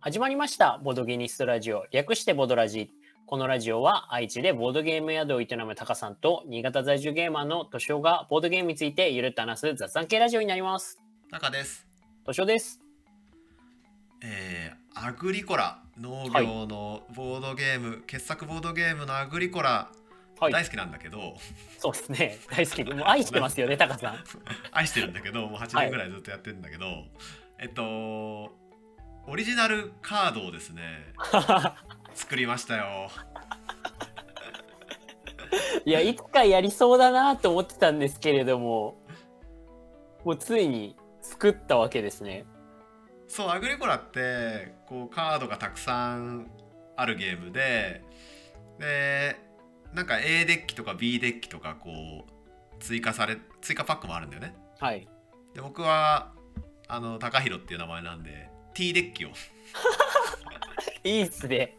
始まりました。ボドゲニストラジオ。略してボドラジ。このラジオは愛知でボードゲーム宿を営むタカさんと新潟在住ゲーマーのトシオがボードゲームについてゆるっと話す雑談系ラジオになります。タカです。トシオです。えー、アグリコラ農業のボードゲーム、傑作ボードゲームのアグリコラ、はい。大好きなんだけどそうですね。大好きで。もう愛してますよね、タカさん。愛してるんだけどもう8年ぐらいずっとやってるんだけど、えっとオリジナルカードをですね 作りましたよ。いや、いつかやりそうだなと思ってたんですけれども、もうついに作ったわけですね。そうアグリコラってこうカードがたくさんあるゲームででなんか A デッキとか B デッキとかこう追加され追加パックもあるんだよね。はい。で僕はあの高弘っていう名前なんで T デッキをいいっすね。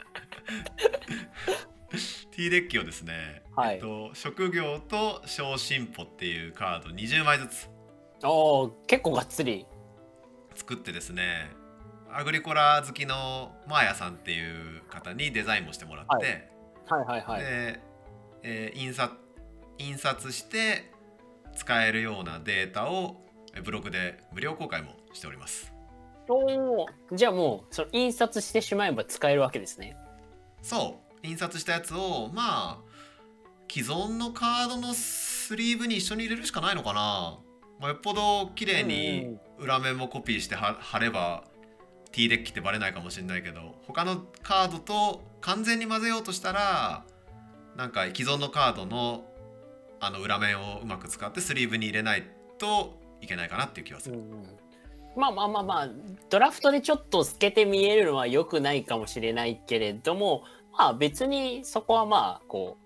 T デッキをですね、はいえっと、職業と小進歩っていうカード20枚ずつおお、結構がっつり。作ってですねアグリコラ好きのマーヤさんっていう方にデザインもしてもらって、はいはいはい。で、えー印刷印刷して使えるようなデータをえブログで無料公開もしておりますおお、じゃあもうその印刷してしまえば使えるわけですね。そう。印刷したやつをまあ既存のカードのスリーブに一緒に入れるしかないのかな、まあ、よっぽど綺麗に裏面もコピーしては貼れば T デッキってバレないかもしれないけど他のカードと完全に混ぜようとしたらなんか既存のカードのあの裏面をうまく使ってスリーブに入れないといけないかなっていう気がする。うんうんまあまあまあまあドラフトでちょっと透けて見えるのは良くないかもしれないけれどもまあ別にそこはまあこ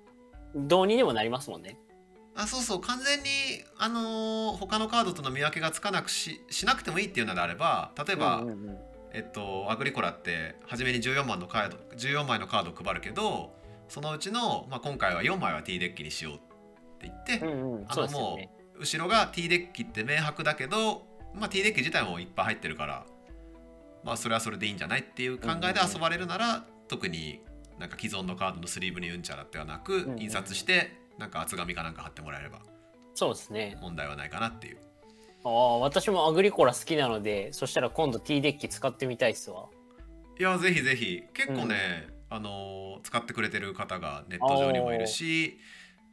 うどうにでもなりますもんね。あそうそう完全に、あのー他のカードとの見分けがつかなくししなくてもいいっていうのであれば例えば、うんうんうんえっと、アグリコラって初めに14枚のカード14枚のカードを配るけどそのうちの、まあ、今回は4枚は T デッキにしようって言って、うんうん、あのも。う後ろが T デッキって明白だけど、まあ、T デッキ自体もいっぱい入ってるから、まあ、それはそれでいいんじゃないっていう考えで遊ばれるなら、特になんか既存のカードのスリーブにうんちゃらってはなく、んうん印刷してなんか厚紙かなんか貼ってもらえればそうですね。問題はないかなっていう。ああ私もアグリコラ好きなのでそしたら今度 T デッキ使ってみたいっすわ。いやぜひぜひ結構ね、あのー使ってくれてる方がネット上にもいるし、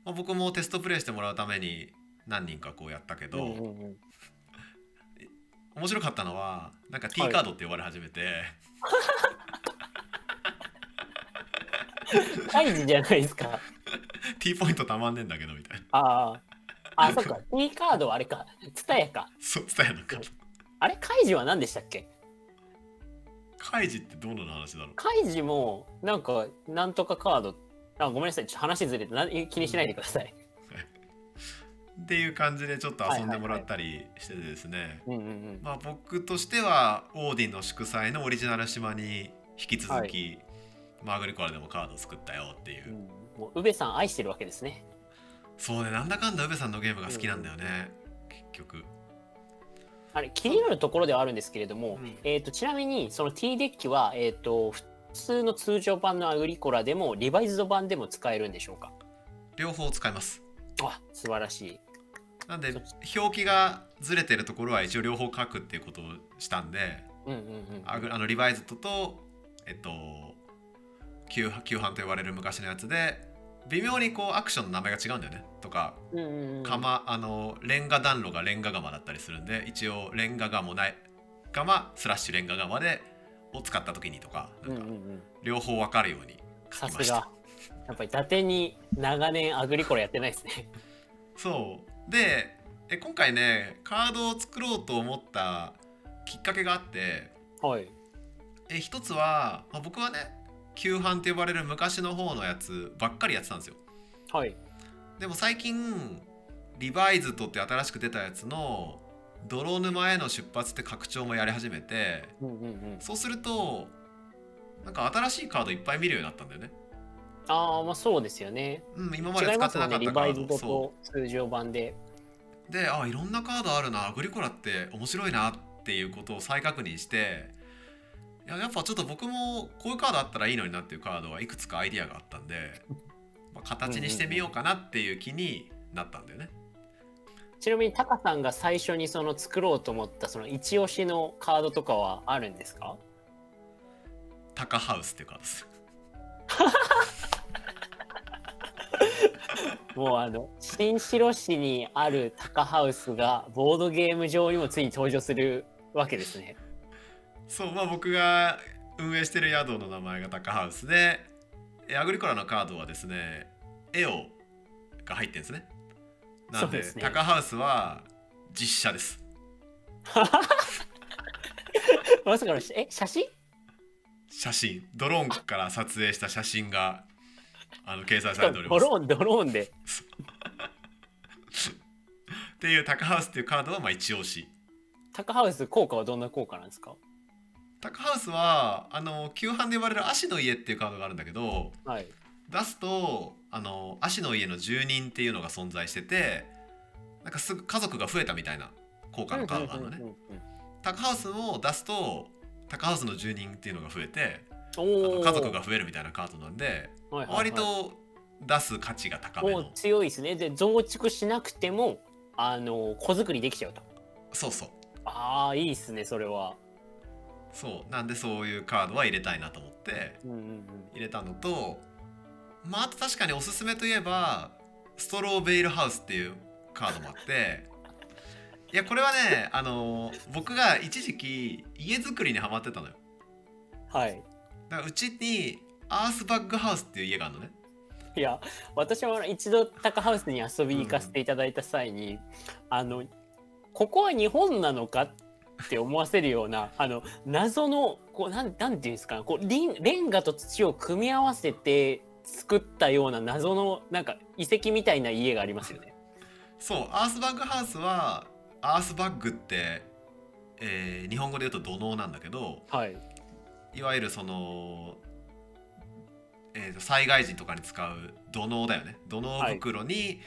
まあ、僕もテストプレイしてもらうために何人かこうやったけど、うんうんうん面白かったのはなんか T はいカードって呼ばれ始めて、カイジじゃないですか。T ポイントたまんねえんだけどみたいなああ。あ、そっか。T カードはあれか。ツタヤか。そう伝えなかったあれカイジは何でしたっけ？カイジってどうの話だろう？カイジもなんかなんとかカードあごめんなさいちょっと話ずれてな気にしないでください。っていう感じでちょっと遊んでもらったりしててですね、僕としてはオーディンの祝祭のオリジナル島に引き続き、マーグリコラでもカードを作ったよっていう、うん。もう宇部さん愛してるわけですね。そうねなんだかんだ宇部さんのゲームが好きなんだよね、結局。あれ気になるところではあるんですけれども、うん。えっ、とちなみにその T デッキはえっ、と普通の通常版のアグリコラでもリバイズド版でも使えるんでしょうか？両方使います。あ素晴らしい。なんで表記がずれてるところは一応両方書くっていうことをしたんでうんうんうん。あのリバイズドとえっと旧旧版と呼ばれる昔のやつで微妙にこうアクションの名前が違うんだよねとかうんうんうん、釜あのレンガ暖炉がレンガ釜だったりするんで一応レンガ釜ない釜スラッシュレンガ釜でを使った時にとかなんかうんうんうん。両方分かるように書さすきました、が。やっぱり伊達に長年アグリコラやってないですね。そうでえ今回ねカードを作ろうと思ったきっかけがあってはい。え一つは、まあ、僕はね旧版と呼ばれる昔の方のやつばっかりやってたんですよはい。でも最近リバイズドって新しく出たやつの泥沼への出発って拡張もやり始めてうんうんうん。そうするとなんか新しいカードいっぱい見るようになったんだよね。ああまあそうですよね。うん、今まで使ってなかったねリ。バイズドそと通常版で。うであいろんなカードあるなアグリコラって面白いなっていうことを再確認してややっぱちょっと僕もこういうカードあったらいいのになっていうカードはいくつかアイディアがあったんで、まあ、形にしてみようかなっていう気になったんだよね。ちなみにタカさんが最初にその作ろうと思ったその一押しのカードとかはあるんですか？タカハウスっていうカードです。もうあの新城市にあるタカハウスがボードゲーム上にもついに登場するわけですね。そうまあ僕が運営してる宿の名前がタカハウスでえアグリコラのカードはですねエオが入ってるんですね。なんでですねタカハウスは実写です。まさかのえ写真？写真ドローンから撮影した写真があの掲載されております。ドローンドローンで っていうタカハウスっていうカードはまあ一押し。タカハウス効果はどんな効果なんですか？タカハウスはあの旧版で呼ばれる足の家っていうカードがあるんだけどはい出すとあの足の家の住人っていうのが存在しててなんかすぐ家族が増えたみたいな効果のカードがあるのね。タカハウスを出すとタカハウスの住人っていうのが増えて家族が増えるみたいなカードなんではいはいはい。割と出す価値が高めの。強いですね。で増築しなくてもあの子作りできちゃうと。そうそう。ああいいっすねそれは。そう。なんでそういうカードは入れたいなと思ってうんうんうん。入れたのとまああと確かにおすすめといえばストローベイルハウスっていうカードもあって いやこれはねあの僕が一時期家づくりにハマってたのよ。はいだからうちにアースバッグハウスっていう家があるのねいや私も一度タカハウスに遊びに行かせていただいた際に、あのここは日本なのかって思わせるような あの謎のこうなんなんていうんですかねこうリンレンガと土を組み合わせて作ったような謎のなんか遺跡みたいな家がありますよね。そうアースバッグハウスはアースバッグって、えー日本語で言うと土のうなんだけどはい、いわゆるその、えーと災害時とかに使う土のうだよね。土のう袋に、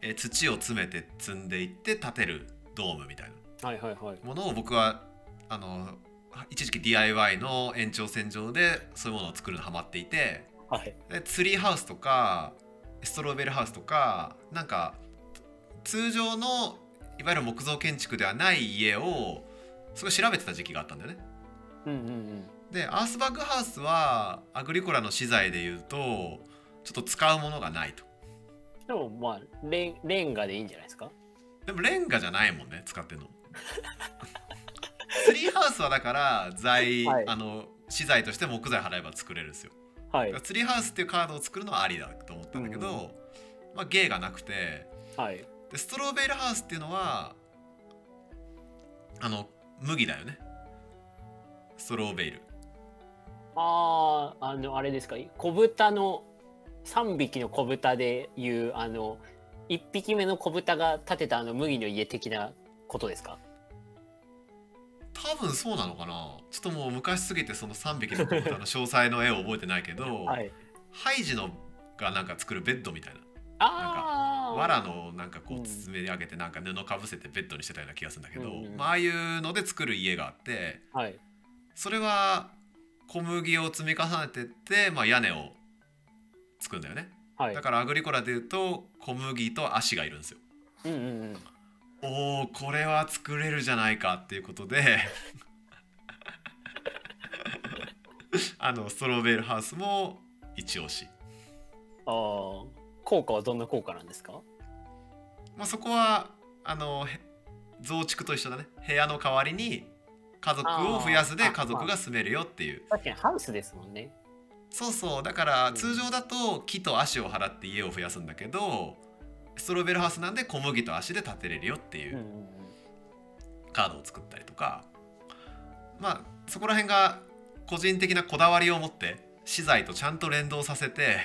えー土を詰めて積んでいって建てるドームみたいはいはいはい。なものを僕はあの一時期 DIY の延長線上でそういうものを作るのハマっていて。はい。でツリーハウスとかストロベルハウスとかなんか通常のいわゆる木造建築ではない家をすごい調べてた時期があったんだよね。うんうんうんでアースバッグハウスはアグリコラの資材でいうとちょっと使うものがないと。でもまあレンレンガでいいんじゃないですか？でもレンガじゃないもんね使ってんの。ツリーハウスはだから材、はい。あの資材として木材払えば作れるんですよ。はい。ツリーハウスっていうカードを作るのはありだと思ったんだけど、うんまあ芸がなくてはい。でストロベルハウスっていうのはあの麦だよね。ストローベイルあああのあれですか？子豚の3匹の子豚でいうあの1匹目の子豚が建てたあの麦の家的なことですか？多分そうなのかな。ちょっともう昔すぎてその3匹の子豚の詳細の絵を覚えてないけど、はい。ハイジのがなんか作るベッドみたいな。ああ藁のなんかこううん包み上げてなんか布かぶせてベッドにしてたような気がするんだけど、うんうん。まあああいうので作る家があってはい。それは小麦を積み重ねてって、まあ、屋根を作るんだよね。はい。だからアグリコラでいうと小麦と足がいるんですよ。うんうんうん。おーこれは作れるじゃないかっていうことで。あのストローベルハウスも一押し、ああ効果はどんな効果なんですか？まあ、そこはあのへ増築と一緒だね。部屋の代わりに家族を増やすで家族が住めるよっていう。確かにハウスですもんね。そうそう。だからうん。通常だと木と足を払って家を増やすんだけどストロベルハウスなんで小麦と足で建てれるよっていうカードを作ったりとか。まあそこら辺が個人的なこだわりを持って資材とちゃんと連動させて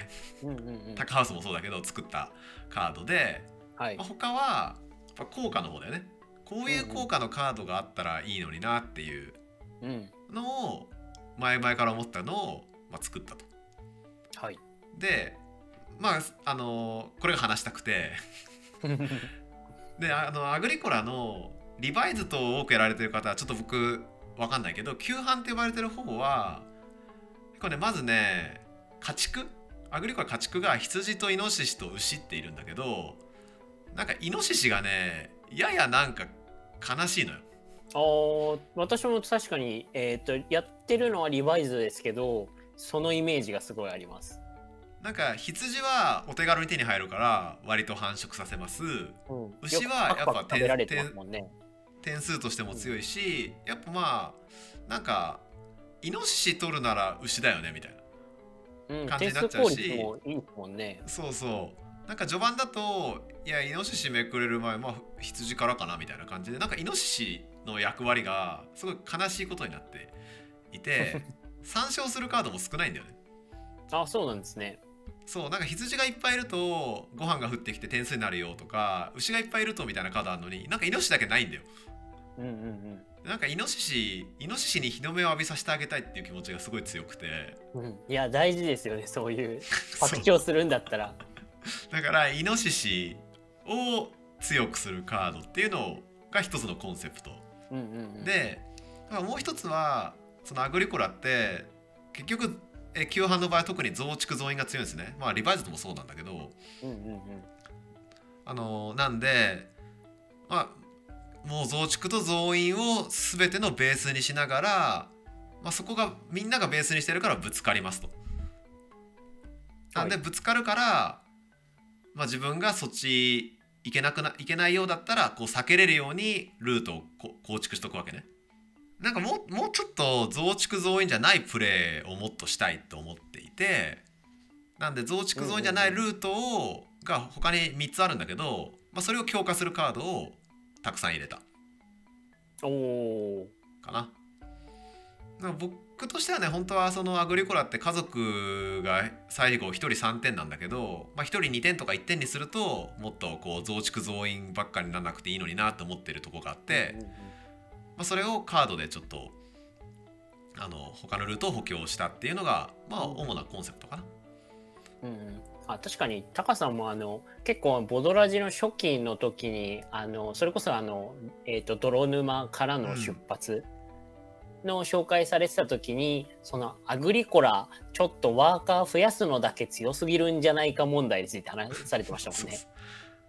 タカハウスもそうだけど作ったカードで、はい。まあ、他はやっぱ効果の方だよねこういう効果のカードがあったらいいのになっていううんのを前々から思ったのを、まあ、作ったと。はい。でまああのこれが話したくて。であのアグリコラのリバイズと多くやられてる方はちょっと僕分かんないけど旧版って呼ばれてる方はこれねまずね家畜？アグリコラ家畜が羊とイノシシと牛っているんだけどなんかイノシシがねややなんか悲しいのよ。あー私も確かに、えー、とやってるのはリバイズですけどそのイメージがすごいあります。なんか羊はお手軽に手に入るから割と繁殖させますうん、牛はやっぱよくパクパク食べられてますもんね。点数としても強いしやっぱまあなんかイノシシ取るなら牛だよねみたいなうん、感じになっちゃうし効率もいいもんね。そうそうなんか序盤だといやイノシシめくれる前まあ羊からかなみたいな感じでなんかイノシシの役割がすごい悲しいことになっていて 参照するカードも少ないんだよねあそうなんですね。そうなんか羊がいっぱいいるとご飯が降ってきて点数になるよとか牛がいっぱいいるとみたいなカードあるのになんかイノシシだけないんだようんうんうん。なんかイノシシイノシシに日の目を浴びさせてあげたいっていう気持ちがすごい強くてうん、いや大事ですよねそういう 拡張するんだったら。だからイノシシを強くするカードっていうのが一つのコンセプト。うんうんうん、でまあもう一つはそのアグリコラって結局え旧版の場合は特に増築増員が強いんですね。まあリバイズドもそうなんだけど。うんうんうん、あのなんでまあもう増築と増員を全てのベースにしながら、まあ、そこがみんながベースにしてるからぶつかりますと。なんではい。ぶつかるから、まあ、自分がそっち行けなくな行けないようだったらこう避けれるようにルートをこ構築しとくわけね。なんかもうもうちょっと増築増員じゃないプレーをもっとしたいと思っていてなんで増築増員じゃないルートをが他に3つあるんだけど、まあ、それを強化するカードをたくさん入れたおおかな。か僕としてはね本当はそのアグリコラって家族が最後1人3点なんだけど、まあ、1人2点とか1点にするともっとこう増築増員ばっかりにならなくていいのになと思ってるとこがあって、まあ、それをカードでちょっとあの他のルートを補強したっていうのがまあ主なコンセプトかな。うんうん。あ確かにタカさんもあの結構ボドラジの初期の時にあのそれこそあの、えー、と泥沼からの出発の紹介されてた時に、そのアグリコラちょっとワーカー増やすのだけ強すぎるんじゃないか問題について話されてましたもんね。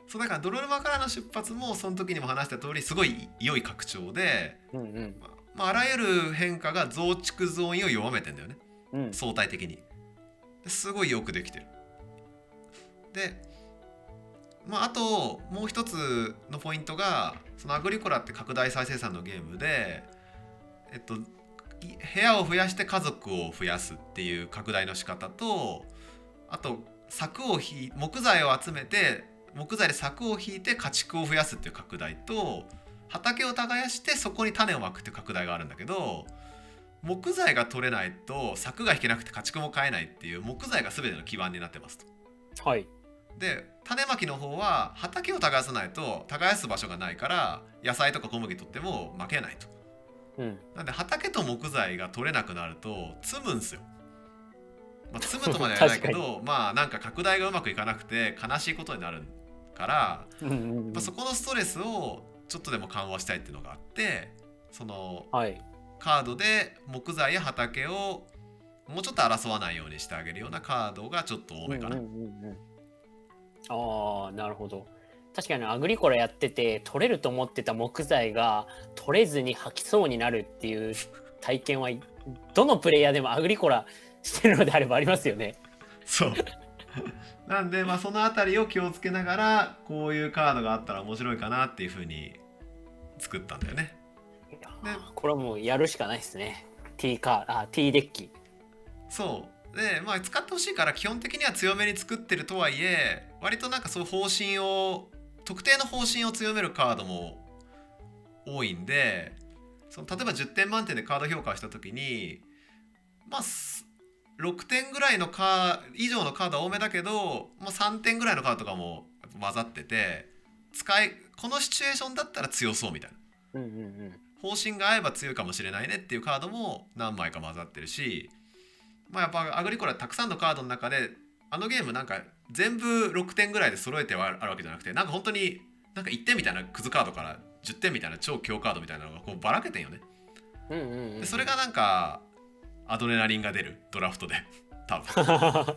そうだから泥沼からの出発もその時にも話した通りすごい良い拡張で、うんうん。まあ、あらゆる変化が増築増員を弱めてんだよね。うん。相対的に。ですごいよくできてる。でまああともう一つのポイントがそのアグリコラって拡大再生産のゲームでえっとい部屋を増やして家族を増やすっていう拡大の仕方とあと柵をひ木材を集めて木材で柵を引いて家畜を増やすっていう拡大と畑を耕してそこに種をまくっていう拡大があるんだけど木材が取れないと柵が引けなくて家畜も買えないっていう木材が全ての基盤になってますと。はいで種まきの方は畑を耕さないと耕す場所がないから野菜とか小麦取っても負けないと。うん。なんで畑と木材が取れなくなると積むんすよ。まあ、積むとまではないけどまあなんか拡大がうまくいかなくて悲しいことになるから、うんうんうん。まあ、そこのストレスをちょっとでも緩和したいっていうのがあってそのはい。カードで木材や畑をもうちょっと争わないようにしてあげるようなカードがちょっと多めかな。うんうんうんうん。ああなるほど確かにアグリコラやってて取れると思ってた木材が取れずに吐きそうになるっていう体験はどのプレイヤーでもアグリコラしてるのであればありますよね。そうなんでまあそのあたりを気をつけながらこういうカードがあったら面白いかなっていうふうに作ったんだよね。いやーこれはもうやるしかないですね。T カーあ T デッキ。そうでまあ使ってほしいから基本的には強めに作ってるとはいえ割となんかそう方針を特定の方針を強めるカードも多いんでその例えば10点満点でカード評価をした時にまあす6点ぐらいのカー以上のカードは多めだけど、まあ、3点ぐらいのカードとかも混ざってて使いこのシチュエーションだったら強そうみたいな。うんうんうん。方針が合えば強いかもしれないねっていうカードも何枚か混ざってるしまあやっぱアグリコラたくさんのカードの中であのゲームなんか全部6点ぐらいで揃えてはあるわけじゃなくてなんか本当になんか1点みたいなクズカードから10点みたいな超強カードみたいなのがこうばらけてんよね。うんうんうんでそれがなんかアドレナリンが出るドラフトで多分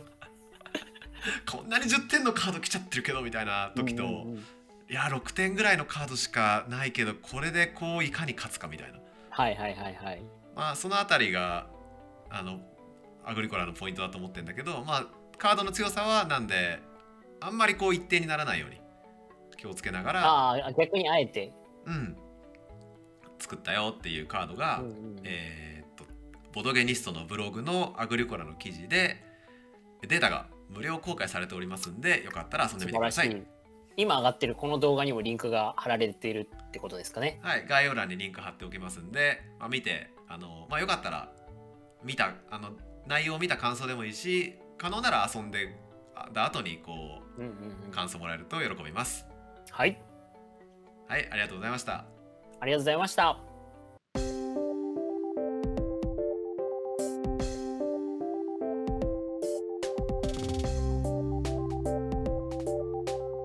こんなに10点のカード来ちゃってるけどみたいな時と、うんうんうんいや6点ぐらいのカードしかないけどこれでこういかに勝つかみたいなはいはいはいはい。まあそのあたりがあのアグリコラのポイントだと思ってんだけどまあカードの強さはなんであんまりこう一定にならないように気をつけながらああ、逆にあえて。うん作ったよっていうカードが、うんうんえーっとボドゲニストのブログのアグリコラの記事でデータが無料公開されておりますんでよかったら遊んで素みてください。今上がってるこの動画にもリンクが貼られているってことですかね。はい、概要欄にリンク貼っておきますんで、まあ、見てあの、まあ、よかったら見たあの内容を見た感想でもいいし可能なら遊んであだ後にこうんうんう。うん感想もらえると喜びます。はい。はい、ありがとうございました。ありがとうございました。